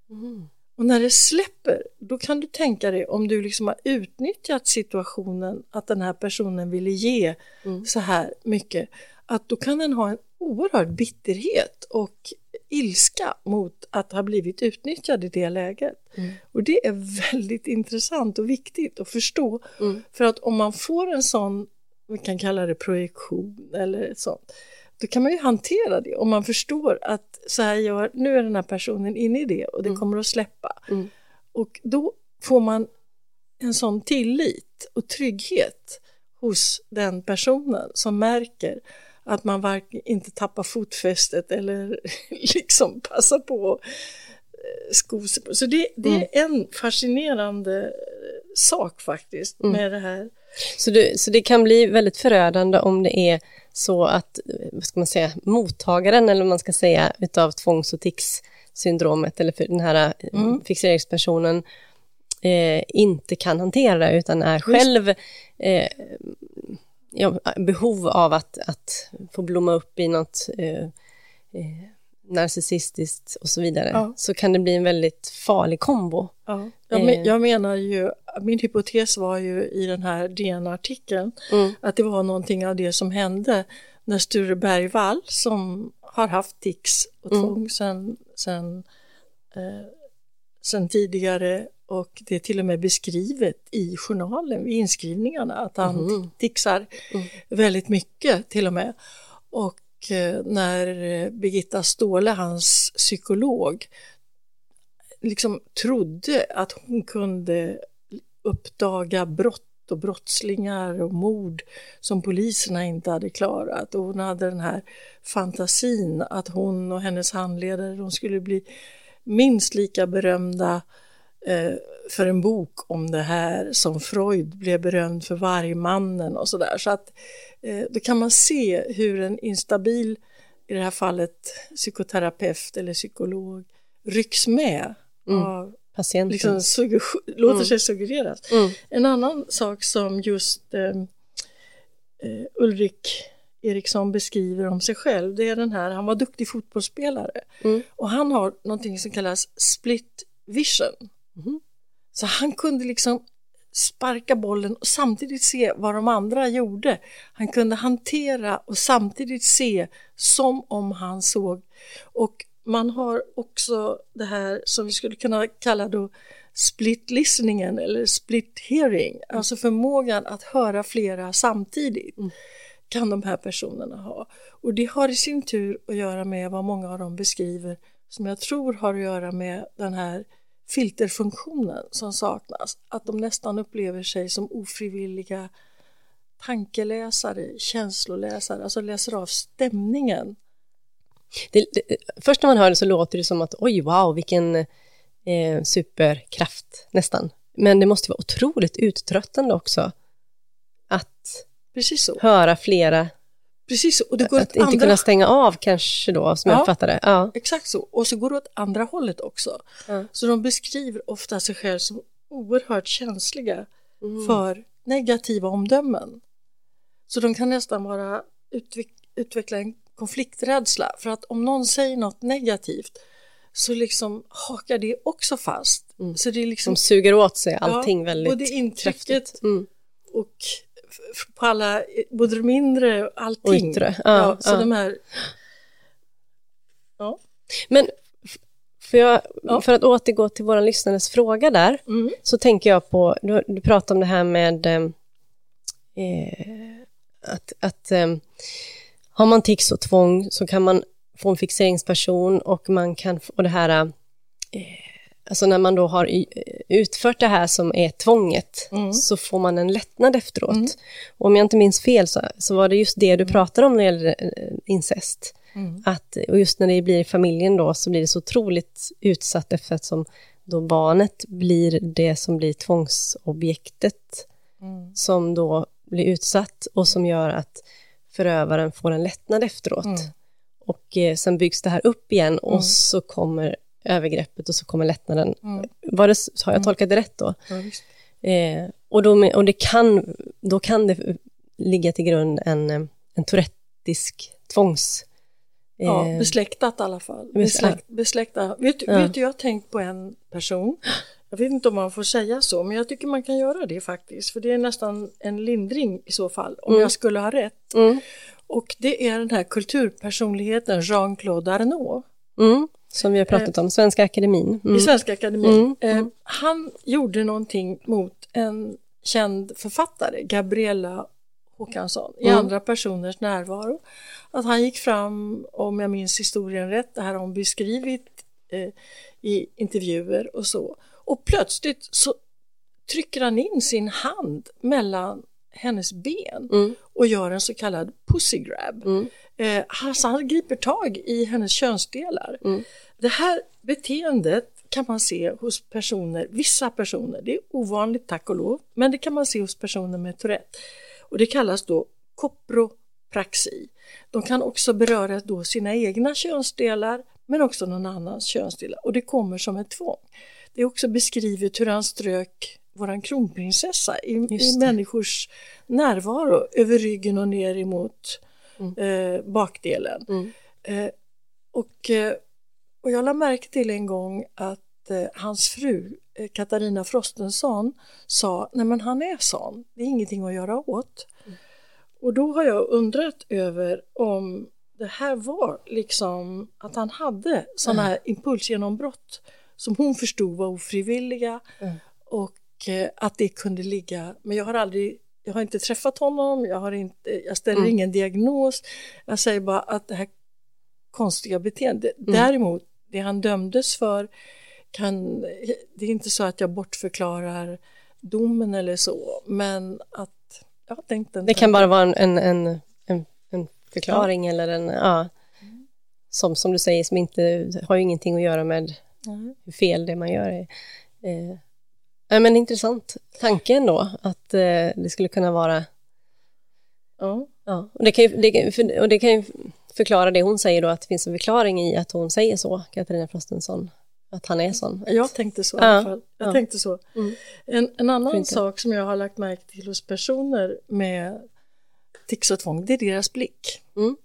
Mm. Och när det släpper, då kan du tänka dig om du liksom har utnyttjat situationen att den här personen ville ge Mm. så här mycket, att då kan den ha en oerhörd bitterhet och ilska mot att ha blivit utnyttjad i det läget. Mm. Och det är väldigt intressant och viktigt att förstå. Mm. För att om man får en sån, vi kan kalla det projektion eller sånt, då kan man ju hantera det om man förstår att så här gör, nu är den här personen inne i det och det Mm. kommer att släppa. Mm. Och då får man en sån tillit och trygghet hos den personen som märker att man varken, inte tappar fotfästet eller liksom passar på att eh, sko sig på. Så det, det Mm. är en fascinerande eh, sak faktiskt Mm. med det här. Så, det, så det kan bli väldigt förödande om det är så att, vad ska man säga, mottagaren eller vad man ska säga utav tvångs och tics-syndromet eller för den här eh, Mm. fixeringspersonen eh, inte kan hantera det utan är själv eh, ja, behov av att, att få blomma upp i något eh, eh, narcissistiskt och så vidare Ja. så kan det bli en väldigt farlig kombo. Ja. Jag, men, Eh. jag menar ju, min hypotes var ju i den här DN-artikeln Mm. att det var någonting av det som hände när Sture Bergvall som har haft tics och Mm. tvång sen, sen, eh, sen tidigare och det är till och med beskrivet i journalen vid inskrivningarna att han Mhm. tixar Mm. väldigt mycket till och med. Och eh, när Birgitta Ståhle, hans psykolog, liksom trodde att hon kunde uppdaga brott och brottslingar och mord som poliserna inte hade klarat och hon hade den här fantasin att hon och hennes handledare de skulle bli minst lika berömda eh, för en bok om det här som Freud blev berömd för Vargmannen och sådär. Så att eh, då kan man se hur en instabil, i det här fallet psykoterapeut eller psykolog, rycks med Mm. av Patienten. liksom, suggestion- låter Mm. sig suggereras. Mm. En annan sak som just eh, eh, Ulrik Eriksson beskriver om sig själv, det är den här, han var duktig fotbollsspelare Mm. och han har någonting som kallas split vision. Mhm. Så han kunde liksom sparka bollen och samtidigt se vad de andra gjorde. Han kunde hantera och samtidigt se som om han såg. Och man har också det här som vi skulle kunna kalla då split listeningen eller split hearing, mm. alltså förmågan att höra flera samtidigt mm. kan de här personerna ha. Och det har i sin tur att göra med vad många av dem beskriver som jag tror har att göra med den här filterfunktionen som saknas. Att de nästan upplever sig som ofrivilliga tankeläsare, känsloläsare, alltså läser av stämningen. Det, det, först när man hör det så låter det som att oj, wow, vilken eh, superkraft nästan. Men det måste vara otroligt uttröttande också att Precis så. höra flera Precis, och det går att inte andra... kunna stänga av kanske då, som ja, jag fattar det. Ja. Exakt så, och så går det åt andra hållet också. Ja. Så de beskriver ofta sig själva som oerhört känsliga mm. för negativa omdömen. Så de kan nästan vara utveck utveckla en konflikträdsla för att om någon säger något negativt så liksom hakar det också fast. Mm. Så det är liksom, de suger åt sig allting ja, väldigt Både intrycket mm. och på alla, både de mindre och allting. Och yttre. Ja, ja, så de här... Ja. Men för, jag, ja. för att återgå till våra lyssnares fråga där, mm. så tänker jag på, du, du pratade om det här med eh, att, att eh, har man tics och tvång så kan man få en fixeringsperson och man kan få det här eh, alltså när man då har utfört det här som är tvånget, mm. så får man en lättnad efteråt. Mm. Och om jag inte minns fel så, så var det just det du pratade om när det gäller eh, incest. Mm. Att, och just när det blir i familjen då så blir det så otroligt utsatt eftersom då barnet blir det som blir tvångsobjektet mm. som då blir utsatt och som gör att förövaren får en lättnad efteråt. Mm. Och eh, sen byggs det här upp igen och mm. så kommer övergreppet och så kommer lättnaden. Mm. Var det, har jag mm. tolkat det rätt då? Eh, och då, och det kan, då kan det ligga till grund en, en tourettisk tvångs... Eh, ja, besläktat i alla fall. Besläkt, besläktat. Vet, ja. vet du, jag har tänkt på en person, jag vet inte om man får säga så, men jag tycker man kan göra det faktiskt, för det är nästan en lindring i så fall, om mm. jag skulle ha rätt. Mm. Och det är den här kulturpersonligheten Jean-Claude Arnault. Mm. Som vi har pratat om, Svenska Akademin. Mm. I Svenska Akademin. Mm. Eh, mm. han gjorde någonting mot en känd författare, Gabriella Håkansson, i andra personers närvaro. Att han gick fram, om jag minns historien rätt, det här har hon beskrivit eh, i intervjuer och så. Och plötsligt så trycker han in sin hand mellan hennes ben mm. och gör en så kallad pussy grab. Mm. Eh, alltså han griper tag i hennes könsdelar. Mm. Det här beteendet kan man se hos personer, vissa personer, det är ovanligt tack och lov, men det kan man se hos personer med Tourette. Och det kallas då kopropraxi. De kan också beröra då sina egna könsdelar men också någon annans könsdelar och det kommer som ett tvång. Det är också beskrivet hur han strök våran kronprinsessa i, i människors närvaro över ryggen och ner emot mm. eh, bakdelen. Mm. Eh, och, eh, och jag lade märke till en gång att eh, hans fru eh, Katarina Frostenson sa, nej men han är sån, det är ingenting att göra åt. Mm. Och då har jag undrat över om det här var liksom att han hade sådana här impulsgenombrott som hon förstod var ofrivilliga mm. och eh, att det kunde ligga, men jag har aldrig jag har inte träffat honom, jag, har inte, jag ställer mm. ingen diagnos. Jag säger bara att det här konstiga beteendet, mm. däremot det han dömdes för kan, det är inte så att jag bortförklarar domen eller så, men att jag tänkte Det kan bara vara en, en, en, en förklaring ja. eller en, ja, som, som du säger, som inte har ju ingenting att göra med mm. hur fel det man gör är. Eh, Ja, men intressant tanke ändå, att eh, det skulle kunna vara... Ja. ja. Och, det kan ju, det, för, och det kan ju förklara det hon säger då, att det finns en förklaring i att hon säger så, Katarina Frostenson, att han är sån. Jag tänkte så i alla fall. Jag ja. tänkte så. Mm. En, en annan sak som jag har lagt märke till hos personer med tics och tvång, det är deras blick. Mm.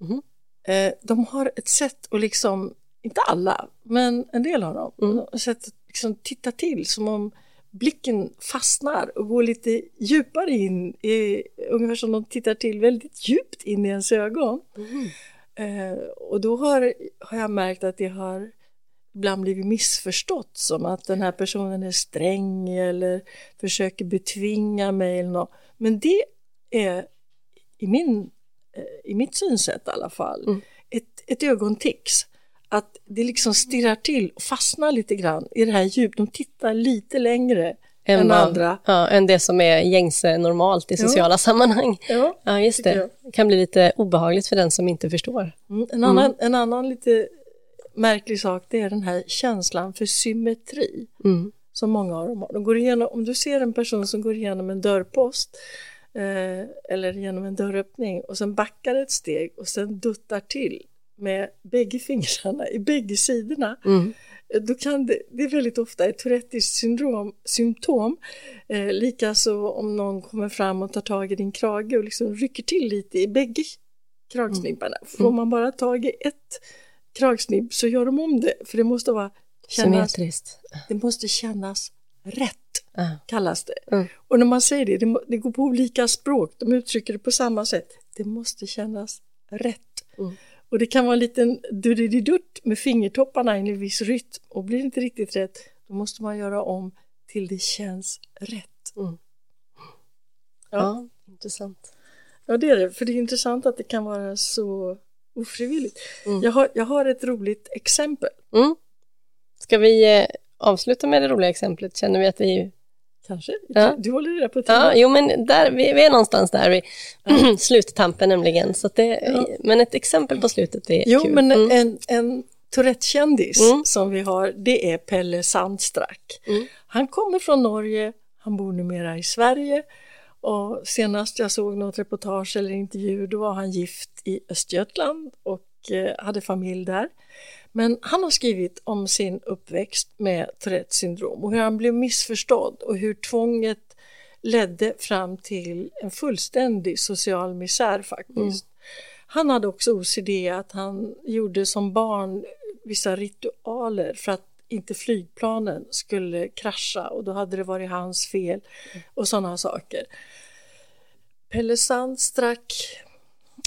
Mm. Eh, de har ett sätt att liksom, inte alla, men en del av dem, mm. ett sätt liksom titta till som om blicken fastnar och går lite djupare in, i, ungefär som de tittar till väldigt djupt in i ens ögon. Mm. Eh, och då har, har jag märkt att det har ibland blivit missförstått som att den här personen är sträng eller försöker betvinga mig eller något. Men det är i, min, eh, i mitt synsätt i alla fall mm. ett, ett ögontics. Att det liksom stirrar till och fastnar lite grann i det här djup. De tittar lite längre än, än andra. Ja, än det som är gängse normalt i sociala ja. sammanhang. Ja, ja just det. Det kan bli lite obehagligt för den som inte förstår. Mm, en, annan, mm. en annan lite märklig sak det är den här känslan för symmetri mm. som många av dem har. De går igenom, om du ser en person som går igenom en dörrpost eh, eller genom en dörröppning och sen backar ett steg och sen duttar till med bägge fingrarna i bägge sidorna mm. då kan det, det är väldigt ofta ett Tourettes syndrom, symptom. Eh, Likaså om någon kommer fram och tar tag i din krage och liksom rycker till lite i bägge kragsnibbarna. Mm. Får man bara tag i ett kragsnibb så gör de om det för det måste vara kännas, det måste kännas rätt uh. kallas det. Uh. Och när man säger det, det, det, går på olika språk, de uttrycker det på samma sätt. Det måste kännas rätt. Uh. Och det kan vara en liten dudididutt med fingertopparna i en viss rytm och blir det inte riktigt rätt då måste man göra om till det känns rätt. Ja. ja, intressant. Ja, det är det, för det är intressant att det kan vara så ofrivilligt. Mm. Jag, har, jag har ett roligt exempel. Mm. Ska vi eh, avsluta med det roliga exemplet? Känner vi att vi... Kanske? Ja. Du håller det på tiden. Ja, jo men där, vi, vi är någonstans där vid ja. sluttampen nämligen. Så det, ja. Men ett exempel på slutet är jo, kul. Jo, men mm. en, en Tourette-kändis mm. som vi har, det är Pelle Sandstrack. Mm. Han kommer från Norge, han bor numera i Sverige och senast jag såg något reportage eller intervju då var han gift i Östergötland och eh, hade familj där. Men han har skrivit om sin uppväxt med Tourettes syndrom och hur han blev missförstådd och hur tvånget ledde fram till en fullständig social misär faktiskt. Mm. Han hade också OCD att han gjorde som barn vissa ritualer för att inte flygplanen skulle krascha och då hade det varit hans fel och sådana saker. Pelle Sandstrack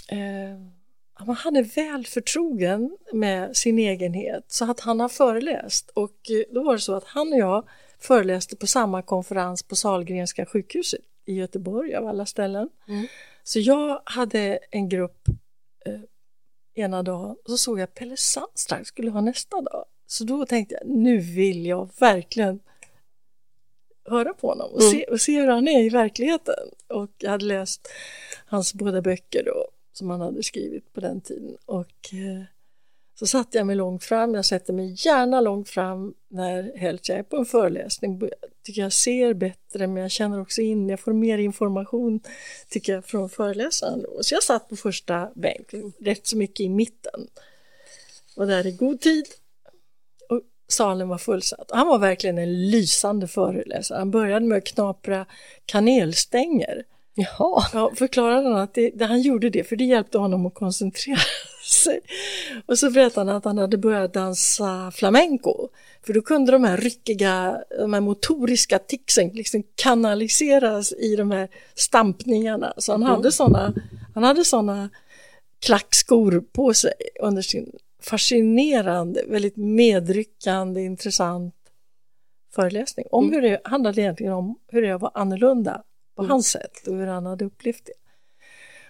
eh, han är väl förtrogen med sin egenhet så att han har föreläst och eh, då var det så att han och jag föreläste på samma konferens på Salgrenska sjukhuset i Göteborg av alla ställen. Mm. Så jag hade en grupp eh, ena dagen och så såg jag Pelle Sandstrack skulle ha nästa dag. Så då tänkte jag nu vill jag verkligen höra på honom och, mm. se, och se hur han är i verkligheten. Och jag hade läst hans båda böcker då, som han hade skrivit på den tiden. Och eh, så satte jag mig långt fram, jag sätter mig gärna långt fram när helst jag är på en föreläsning. Jag tycker jag ser bättre men jag känner också in, jag får mer information tycker jag från föreläsaren. Så jag satt på första bänk, rätt så mycket i mitten. Var där i god tid salen var fullsatt. Han var verkligen en lysande föreläsare. Han började med att knapra kanelstänger. Jaha. Ja, förklarade han att det, det, han gjorde det för det hjälpte honom att koncentrera sig. Och så berättade han att han hade börjat dansa flamenco. För då kunde de här ryckiga, de här motoriska ticsen liksom kanaliseras i de här stampningarna. Så han mm. hade sådana, han hade sådana klackskor på sig under sin fascinerande, väldigt medryckande, intressant föreläsning om mm. hur det handlade egentligen om hur det var annorlunda på mm. hans sätt och hur han hade upplevt det.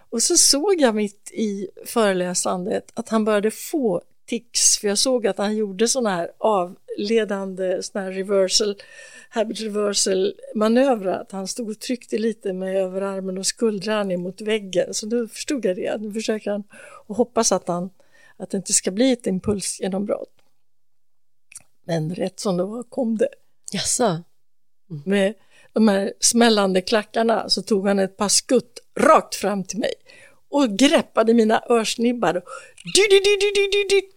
Och så såg jag mitt i föreläsandet att han började få tics, för jag såg att han gjorde sådana här avledande såna här reversal, habit reversal manövrar, att han stod och tryckte lite med överarmen och skuldran mot väggen, så då förstod jag det, nu försöker han och hoppas att han att det inte ska bli ett impulsgenombrott. Men rätt som det var kom det. Jaså? Mm. Med de här smällande klackarna så tog han ett par skutt rakt fram till mig och greppade mina örsnibbar.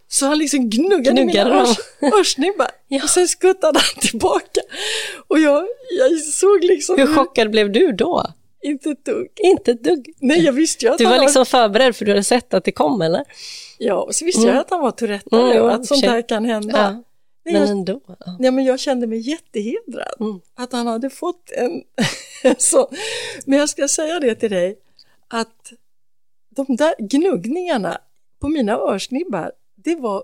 Så han liksom gnuggade, gnuggade mina örs, örsnibbar ja. och sen skuttade han tillbaka. Och jag, jag såg liksom... Hur chockad blev du då? Inte ett dugg. Inte ett dugg? Nej, jag visste ju att Du var liksom förberedd för du hade sett att det kom eller? Ja, och så visste mm. jag att han var Tourette mm, och att sånt här kan hända. Ja. Men jag, ändå. Ja. men jag kände mig jättehedrad Mm. att han hade fått en, en sån. Men jag ska säga det till dig att de där gnuggningarna på mina örsnibbar, det var,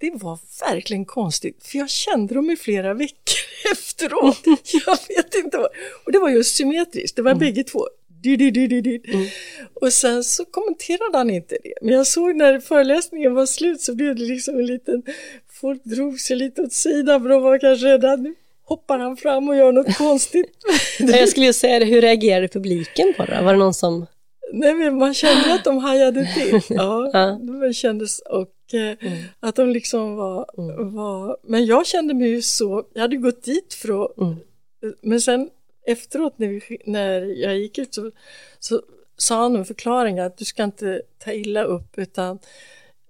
det var verkligen konstigt för jag kände dem i flera veckor efteråt. Jag vet inte vad. Och det var just symmetriskt, det var bägge två. Di, di, di, di, di. Och sen så kommenterade han inte det. Men jag såg när föreläsningen var slut så blev det liksom en liten, folk drog sig lite åt sidan för de var kanske rädda. Nu hoppar han fram och gör något konstigt. Jag skulle ju säga det, hur reagerade publiken på det? Var det någon som... Nej men man kände att de hajade till. Ja, det kändes och eh, att de liksom var, var, men jag kände mig ju så, jag hade gått dit för att, Mm. men sen efteråt när, vi, när jag gick ut så, så sa han en förklaring att du ska inte ta illa upp utan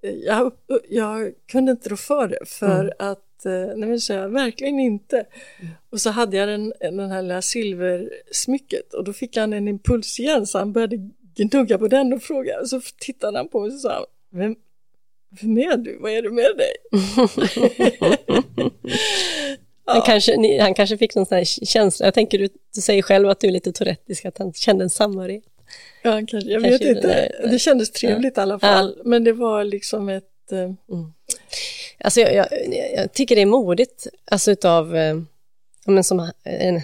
jag, jag kunde inte rå för det för att, eh, nej men så jag, verkligen inte. Och så hade jag den, den här lilla silversmycket och då fick han en impuls igen så han började gnugga på den och fråga och så tittade han på mig och sa vem, vem är du? Vad är det med dig? Han, kanske, ni, han kanske fick någon sån här känsla, jag tänker du, du säger själv att du är lite tourettisk, att han kände en samhörighet. Ja, kanske, jag Kanske vet inte. det Det kändes trevligt i alla fall. Men det var liksom ett... eh, Alltså jag, jag, jag tycker det är modigt, alltså utav, eh, ja, men som eh,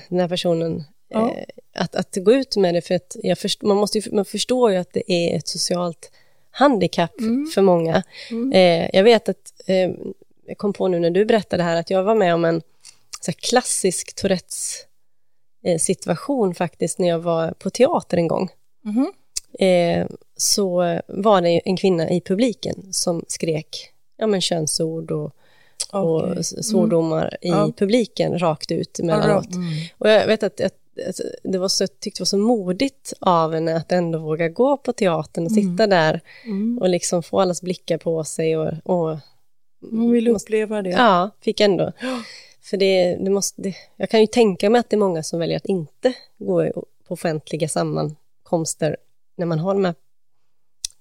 den här personen, Ja. eh, att, att gå ut med det, för att jag först, man, måste ju, man förstår ju att det är ett socialt handikapp för många. Eh, jag vet att, jag kom på nu när du berättade här, att jag var med om en så klassisk Tourettes situation faktiskt, när jag var på teater en gång. Mhm. Eh, så var det en kvinna i publiken som skrek ja, men könsord och, och Okej. s- svordomar i Ja. publiken rakt ut emellanåt. Mm. Och jag vet att, att, det var så, jag tyckte det var så modigt av henne att ändå våga gå på teatern och sitta där Mm. och liksom få allas blickar på sig och, och Hon vill uppleva det. ja, fick ändå. För det, det måste, det, jag kan ju tänka mig att det är många som väljer att inte gå på offentliga sammankomster när man har de här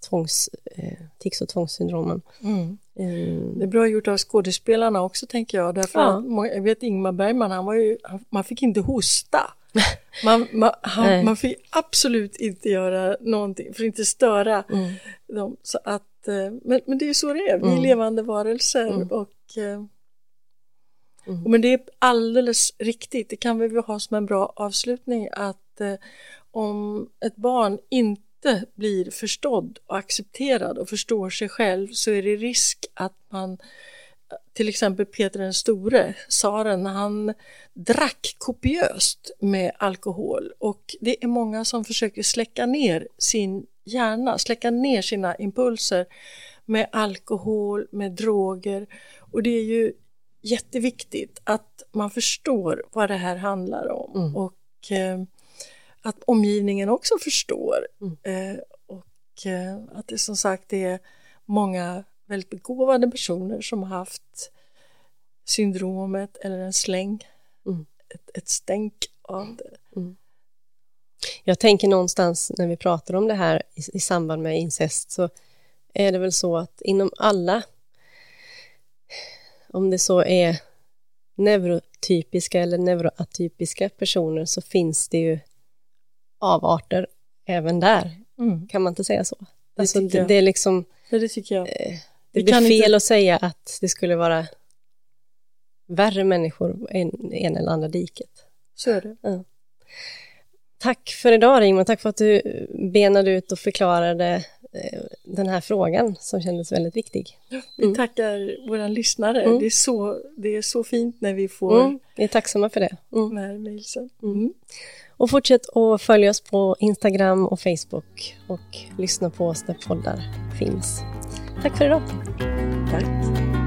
tvångs, eh, tics och tvångssyndromen. Mm. Eh, Det är bra gjort av skådespelarna också tänker jag. Därför Ja. att, många- jag vet Ingmar Bergman, han var ju, han, man fick inte hosta. Man, man, han, man fick absolut inte göra någonting för att inte störa Mm. dem. Så att, eh, men, men det är ju så det är, vi är Mm. levande varelser. Mm. Och, eh, Mm. Men det är alldeles riktigt, det kan vi väl ha som en bra avslutning att eh, om ett barn inte blir förstådd och accepterad och förstår sig själv så är det risk att man till exempel Peter den store, tsaren, han drack kopiöst med alkohol. Och det är många som försöker släcka ner sin hjärna, släcka ner sina impulser med alkohol, med droger. Och det är ju jätteviktigt att man förstår vad det här handlar om. Mm. och eh, att omgivningen också förstår Mm. eh, och eh, att det som sagt är många väldigt begåvade personer som har haft syndromet eller en släng, Mm. ett, ett stänk av det. Jag tänker någonstans när vi pratar om det här i, i samband med incest så är det väl så att inom alla, om det så är neurotypiska eller neuroatypiska personer så finns det ju avarter även där. Mm. Kan man inte säga så? Det Alltså, det, det är liksom, Det, det tycker jag. det Vi blir fel inte- att säga att det skulle vara värre människor än en eller andra diket. Så är det. Tack för idag Rigmor, tack för att du benade ut och förklarade eh, den här frågan som kändes väldigt viktig. Vi tackar våra lyssnare. Mm. Det, är så, det är så fint när vi får Mm, vi är tacksamma för det. Mm. här mejlsen. Och fortsätt att följa oss på Instagram och Facebook och lyssna på oss där poddar finns. Tack för idag. Tack.